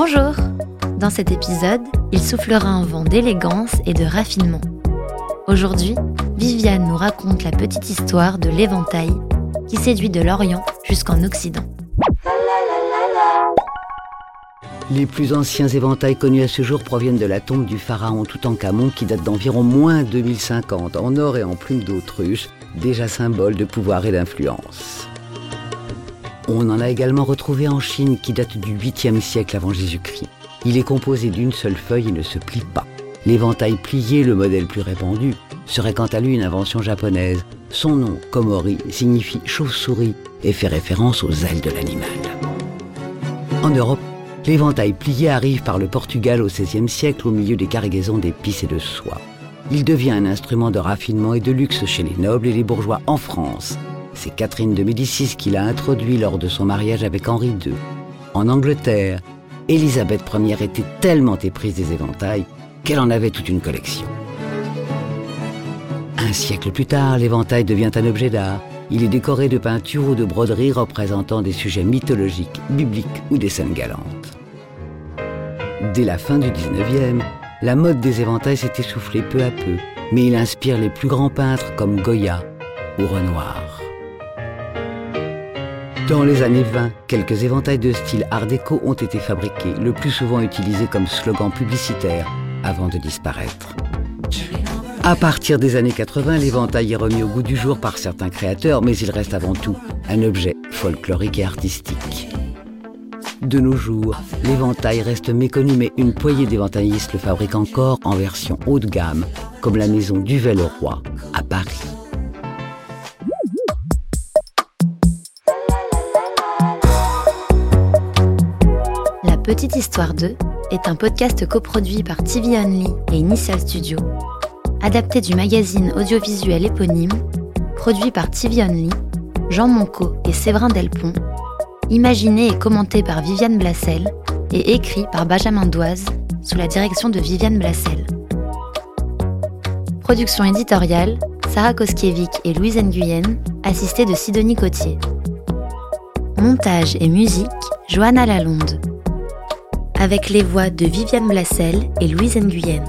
Bonjour Dans cet épisode, il soufflera un vent d'élégance et de raffinement. Aujourd'hui, Viviane nous raconte la petite histoire de l'éventail qui séduit de l'Orient jusqu'en Occident. Les plus anciens éventails connus à ce jour proviennent de la tombe du pharaon Toutankhamon qui date d'environ moins 2050, en or et en plumes d'autruche, déjà symbole de pouvoir et d'influence. On en a également retrouvé en Chine qui date du 8e siècle avant Jésus-Christ. Il est composé d'une seule feuille et ne se plie pas. L'éventail plié, le modèle plus répandu, serait quant à lui une invention japonaise. Son nom, Komori, signifie chauve-souris et fait référence aux ailes de l'animal. En Europe, l'éventail plié arrive par le Portugal au XVIe siècle au milieu des cargaisons d'épices et de soie. Il devient un instrument de raffinement et de luxe chez les nobles et les bourgeois en France, c'est Catherine de Médicis qui l'a introduit lors de son mariage avec Henri II. En Angleterre, Élisabeth Ier était tellement éprise des éventails qu'elle en avait toute une collection. Un siècle plus tard, l'éventail devient un objet d'art. Il est décoré de peintures ou de broderies représentant des sujets mythologiques, bibliques ou des scènes galantes. Dès la fin du 19e, la mode des éventails s'est essoufflée peu à peu, mais il inspire les plus grands peintres comme Goya ou Renoir. Dans les années 20, quelques éventails de style art déco ont été fabriqués, le plus souvent utilisés comme slogan publicitaire, avant de disparaître. À partir des années 80, l'éventail est remis au goût du jour par certains créateurs, mais il reste avant tout un objet folklorique et artistique. De nos jours, l'éventail reste méconnu, mais une poignée d'éventaillistes le fabriquent encore en version haut de gamme, comme la maison Duvel-au-Roi à Paris. Petite Histoire 2 est un podcast coproduit par TV Only et Initial Studio, adapté du magazine audiovisuel éponyme, produit par TV Only, Jean Monco et Séverin Delpont, imaginé et commenté par Viviane Blassel et écrit par Benjamin Doise sous la direction de Viviane Blassel. Production éditoriale, Sarah Koskiewicz et Louise Nguyen, assistée de Sidonie Cotier. Montage et musique, Johanna Lalonde avec les voix de Viviane Blassel et Louise Nguyen.